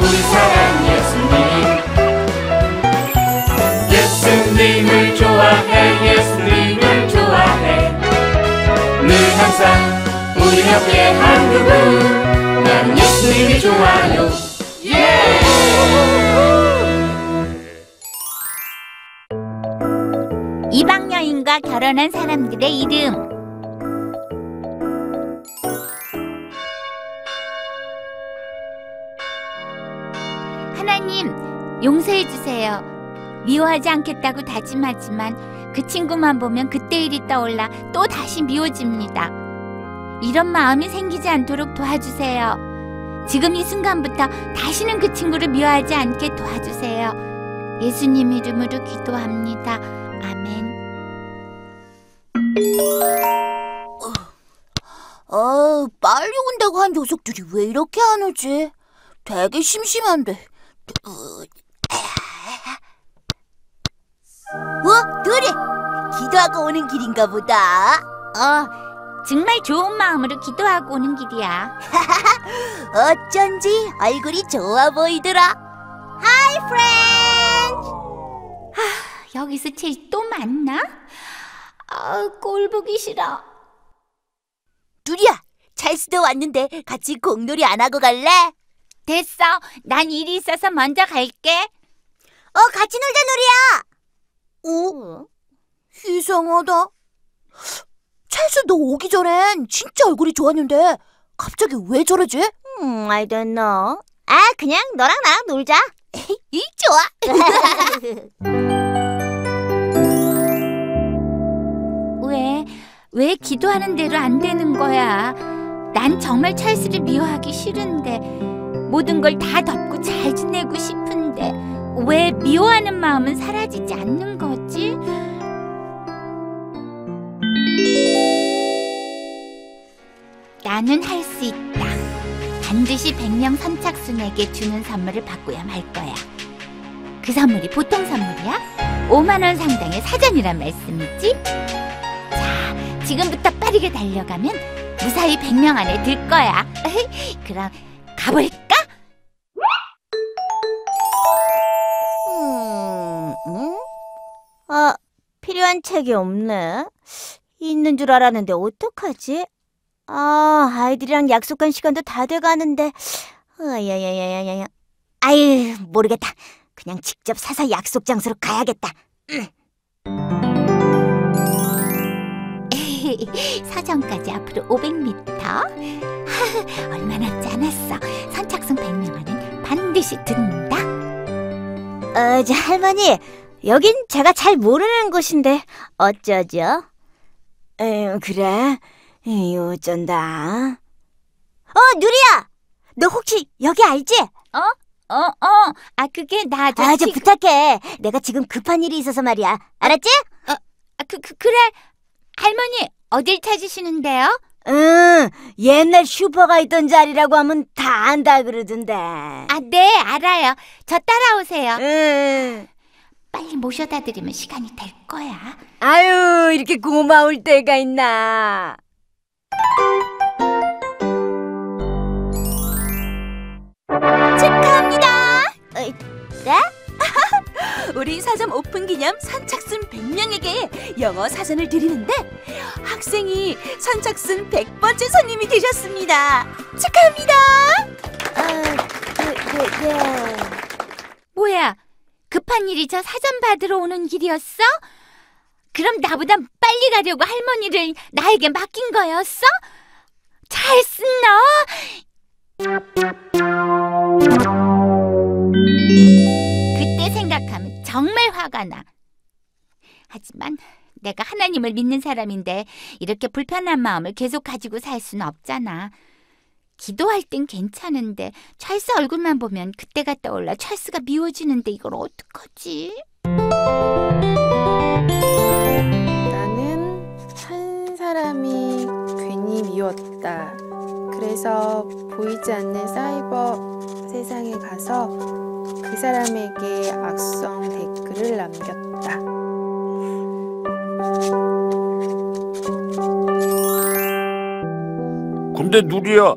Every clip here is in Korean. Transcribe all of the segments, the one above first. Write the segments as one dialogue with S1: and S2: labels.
S1: 우리 사랑 예수님. 예수님을 좋아해 예수님을 좋아해. 늘 항상 우리 옆에 한 그분 나는 예수님이 좋아요. 예!
S2: 이방여인과 결혼한 사람들의 이름. 하나님 용서해 주세요. 미워하지 않겠다고 다짐하지만 그 친구만 보면 그때 일이 떠올라 또 다시 미워집니다. 이런 마음이 생기지 않도록 도와주세요. 지금 이 순간부터 다시는 그 친구를 미워하지 않게 도와주세요. 예수님 이름으로 기도합니다. 아멘.
S3: 아, 빨리 온다고 한 녀석들이 왜 이렇게 안 오지? 되게 심심한데. 어, 둘이 기도하고 오는 길인가 보다.
S2: 어, 정말 좋은 마음으로 기도하고 오는 길이야.
S3: 어쩐지 얼굴이 좋아 보이더라. Hi friend.
S2: 여기서 쟤또 만나? 아, 꼴 보기 싫어.
S3: 둘이야, 찰스도 왔는데 같이 공놀이 안 하고 갈래?
S2: 됐어. 난 일이 있어서 먼저 갈게.
S3: 어, 같이 놀자, 놀이야. 어? 이상하다. 찰스 너 오기 전엔 진짜 얼굴이 좋았는데 갑자기 왜 저러지?
S4: 음, I don't know. 아, 그냥 너랑 나랑 놀자.
S3: 이 좋아.
S2: 왜, 왜 기도하는 대로 안 되는 거야? 난 정말 찰스를 미워하기 싫은데, 모든 걸 다 덮고 잘 지내고 싶은데, 왜 미워하는 마음은 사라지지 않는 거지? 나는 할 수 있다. 반드시 100명 선착순에게 주는 선물을 받고야 말 거야. 그 선물이 보통 선물이야? 5만 원 상당의 사전이란 말씀이지? 자, 지금부터 빠르게 달려가면 무사히 100명 안에 들 거야. 그럼 가볼까?
S4: 필요한 책이 없네. 있는 줄 알았는데 어떡하지? 아, 아이들이랑 약속한 시간도 다 돼가는데. 아야야야야야. 아유, 모르겠다. 그냥 직접 사서 약속 장소로 가야겠다.
S2: 서점까지 앞으로 500m. 얼마 남지 않았어. 선착순 100명 안은 반드시 든다.
S4: 어, 저 할머니, 여긴 제가 잘 모르는 곳인데 어쩌죠? 에휴, 그래? 에휴, 어쩐다. 어, 누리야! 너 혹시 여기 알지?
S2: 어, 어, 아, 그게 나, 저,
S4: 아, 저
S2: 지-
S4: 부탁해. 내가 지금 급한 일이 있어서 말이야. 알았지?
S2: 아, 그, 그, 그래. 할머니, 어딜 찾으시는데요?
S4: 응, 옛날 슈퍼가 있던 자리라고 하면 다 안다 그러던데.
S2: 아, 네, 알아요. 저 따라오세요.
S4: 응.
S2: 빨리 모셔다 드리면 시간이 될 거야.
S4: 아유, 이렇게 고마울 때가 있나.
S3: 축하합니다.
S4: 네?
S3: 우리 사점 오픈 기념 선착순 100명에게 영어 사전을 드리는데 학생이 선착순 100번째 손님이 되셨습니다. 축하합니다.
S4: 아, 그, 그, 네.
S2: 뭐야? 급한 일이 저 사전 받으러 오는 길이었어? 그럼 나보다 빨리 가려고 할머니를 나에게 맡긴 거였어? 잘 쓴 너? 그때 생각하면 정말 화가 나. 하지만 내가 하나님을 믿는 사람인데 이렇게 불편한 마음을 계속 가지고 살 수는 없잖아. 기도할 땐 괜찮은데 찰스 얼굴만 보면 그때가 떠올라 찰스가 미워지는데 이걸 어떡하지?
S5: 나는 한 사람이 괜히 미웠다. 그래서 보이지 않는 사이버 세상에 가서 그 사람에게 악성 댓글을 남겼다.
S6: 근데 누리야,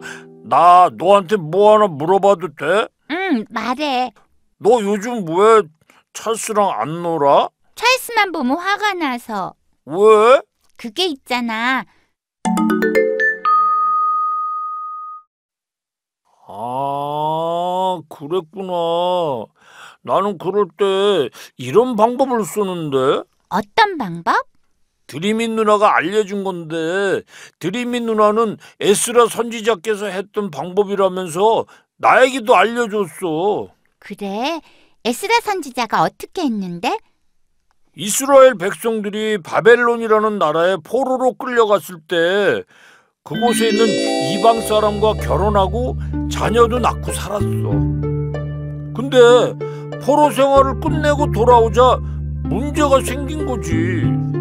S6: 나 너한테 뭐 하나 물어봐도 돼?
S2: 응, 말해.
S6: 너 요즘 왜 찰스랑 안 놀아?
S2: 찰스 찰스만 보면 화가 나서.
S6: 왜?
S2: 그게 있잖아.
S6: 아, 그랬구나. 나는 그럴 때 이런 방법을 쓰는데.
S2: 어떤 방법?
S6: 드리민 누나가 알려준 건데 드리민 누나는 에스라 선지자께서 했던 방법이라면서 나에게도 알려줬어.
S2: 그래. 에스라 선지자가 어떻게 했는데?
S6: 이스라엘 백성들이 바벨론이라는 나라에 포로로 끌려갔을 때 그곳에 있는 이방 사람과 결혼하고 자녀도 낳고 살았어. 근데 포로 생활을 끝내고 돌아오자 문제가 생긴 거지.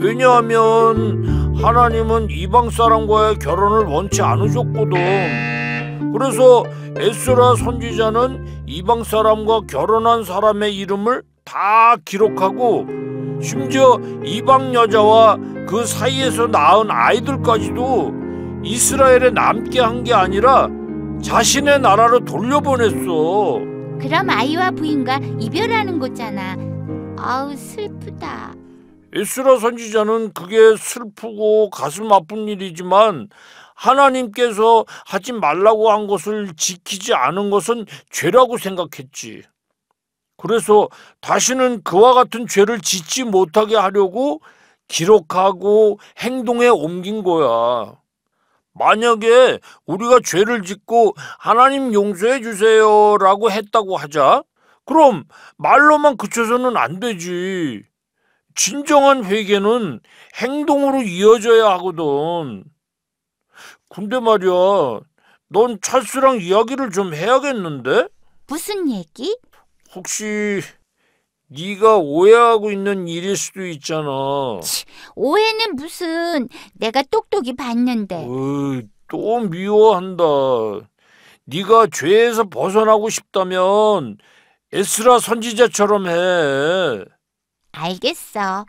S6: 왜냐하면 하나님은 이방 사람과의 결혼을 원치 않으셨거든. 그래서 에스라 선지자는 이방 사람과 결혼한 사람의 이름을 다 기록하고 심지어 이방 여자와 그 사이에서 낳은 아이들까지도 이스라엘에 남게 한 게 아니라 자신의 나라로 돌려보냈어.
S2: 그럼 아이와 부인과 이별하는 거잖아. 아우 슬프다.
S6: 에스라 선지자는 그게 슬프고 가슴 아픈 일이지만 하나님께서 하지 말라고 한 것을 지키지 않은 것은 죄라고 생각했지. 그래서 다시는 그와 같은 죄를 짓지 못하게 하려고 기록하고 행동에 옮긴 거야. 만약에 우리가 죄를 짓고 하나님 용서해 주세요라고 했다고 하자. 그럼 말로만 그쳐서는 안 되지. 진정한 회개는 행동으로 이어져야 하거든. 근데 말이야, 넌 찰스랑 이야기를 좀 해야겠는데?
S2: 무슨 얘기?
S6: 혹시 네가 오해하고 있는 일일 수도 있잖아.
S2: 오해는 무슨 내가 똑똑히 봤는데.
S6: 어이, 또 미워한다. 네가 죄에서 벗어나고 싶다면 에스라 선지자처럼 해.
S2: 알겠어.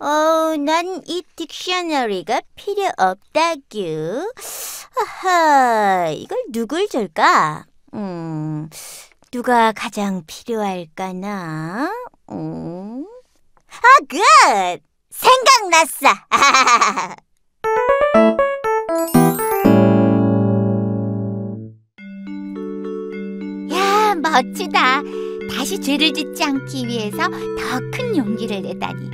S4: 어, 난 이 dictionary가 필요 없다규. 아하, 이걸 누굴 줄까? 음, 누가 가장 필요할까나? 음. 아, good! 생각났어!
S2: 멋지다. 다시 죄를 짓지 않기 위해서 더 큰 용기를 내다니.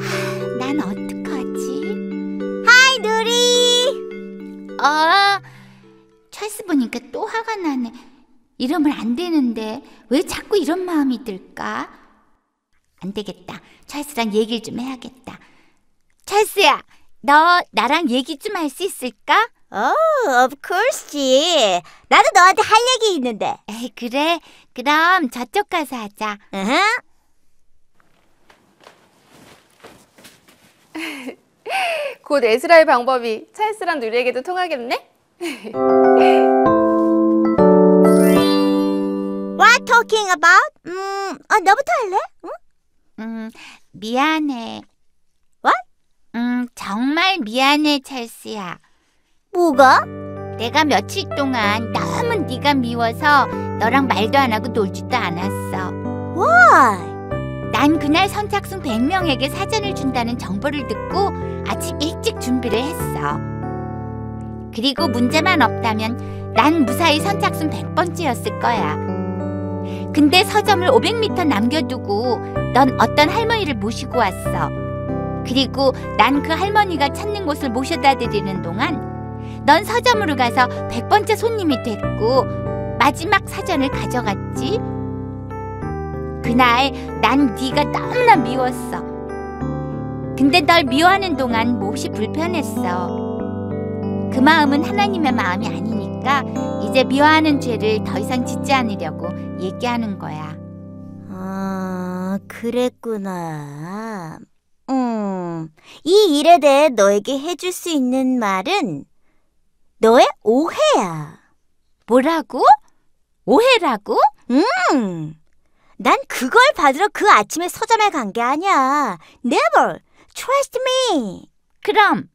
S2: 하, 난 어떡하지?
S4: 하이, 누리!
S2: 어, 찰스 보니까 또 화가 나네. 이러면 안 되는데 왜 자꾸 이런 마음이 들까? 안 되겠다. 찰스랑 얘기를 좀 해야겠다. 찰스야, 너 나랑 얘기 좀 할 수 있을까?
S4: 어, of course지. 나도 너한테 할 얘기 있는데.
S2: 에이, 그래. 그럼 저쪽 가서 하자.
S4: 으흠.
S5: 곧 에스라의 방법이 찰스랑 누리에게도 통하겠네?
S4: What talking about? 음, 어, 너부터 할래? 응?
S2: 음, 미안해.
S4: What?
S2: 음, 정말 미안해, 찰스야.
S4: 뭐가?
S2: 내가 며칠 동안 너무 네가 미워서 너랑 말도 안 하고 놀지도 않았어.
S4: Why?
S2: 난 그날 선착순 100명에게 사전을 준다는 정보를 듣고 아침 일찍 준비를 했어. 그리고 문제만 없다면 난 무사히 선착순 100번째였을 거야. 근데 서점을 500m 남겨두고 넌 어떤 할머니를 모시고 왔어. 그리고 난 그 할머니가 찾는 곳을 모셔다 드리는 동안 넌 서점으로 가서 100번째 손님이 됐고 마지막 사전을 가져갔지. 그날 난 네가 너무나 미웠어. 근데 널 미워하는 동안 몹시 불편했어. 그 마음은 하나님의 마음이 아니니까 이제 미워하는 죄를 더 이상 짓지 않으려고 얘기하는 거야.
S4: 아, 그랬구나. 음, 이 일에 대해 너에게 해줄 수 있는 말은 너의 오해야.
S2: 뭐라고? 오해라고?
S4: 음, 난 그걸 받으러 그 아침에 서점에 간 게 아니야. Never. Trust me.
S2: 그럼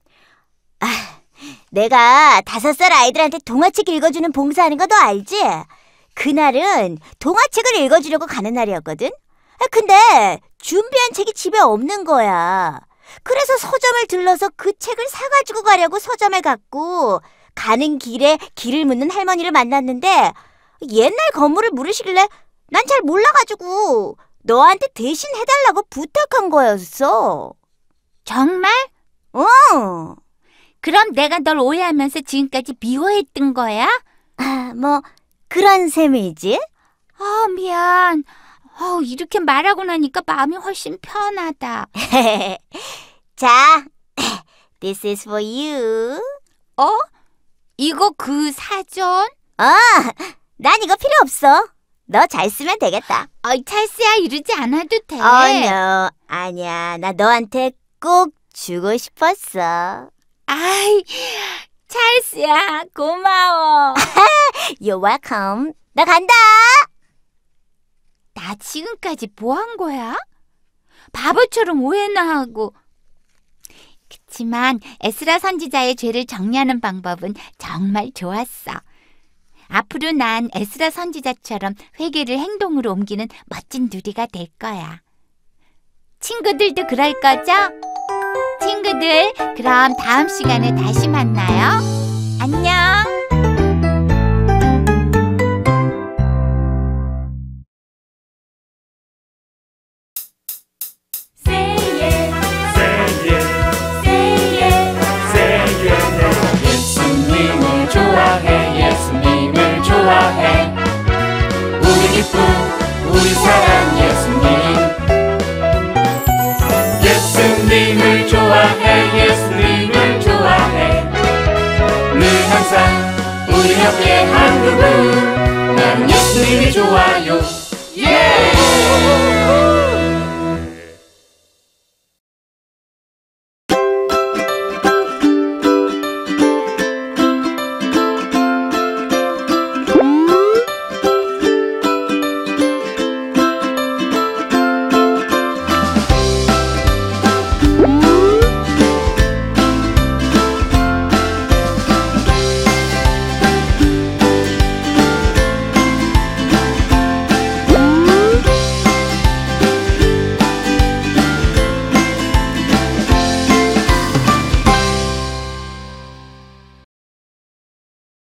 S4: 내가 다섯 살 아이들한테 동화책 읽어주는 봉사하는 거 너 알지? 그날은 동화책을 읽어주려고 가는 날이었거든? 아, 근데 준비한 책이 집에 없는 거야. 그래서 서점을 들러서 그 책을 사가지고 가려고 서점에 갔고, 가는 길에 길을 묻는 할머니를 만났는데, 옛날 건물을 물으시길래 난 잘 몰라가지고, 너한테 대신 해달라고 부탁한 거였어.
S2: 정말?
S4: 어.
S2: 그럼 내가 널 오해하면서 지금까지 미워했던 거야?
S4: 아, 뭐, 그런 셈이지?
S2: 아, 미안. 어, 이렇게 말하고 나니까 마음이 훨씬 편하다.
S4: 자, this is for you.
S2: 어? 이거 그 사전?
S4: 아, 난 이거 필요 없어. 너 잘 쓰면 되겠다.
S2: 어이, 찰스야, 이러지 않아도 돼.
S4: 어, no. 아니야. 나 너한테 꼭 주고 싶었어.
S2: 아이, 찰스야, 고마워.
S4: You're welcome. 나 간다.
S2: 나 지금까지 뭐 한 거야? 바보처럼 오해나 하고. 그치만 에스라 선지자의 죄를 정리하는 방법은 정말 좋았어. 앞으로 난 에스라 선지자처럼 회개를 행동으로 옮기는 멋진 누리가 될 거야. 친구들도 그럴 거죠? 친구들, 그럼 다음 시간에 다시 만나요.
S1: 항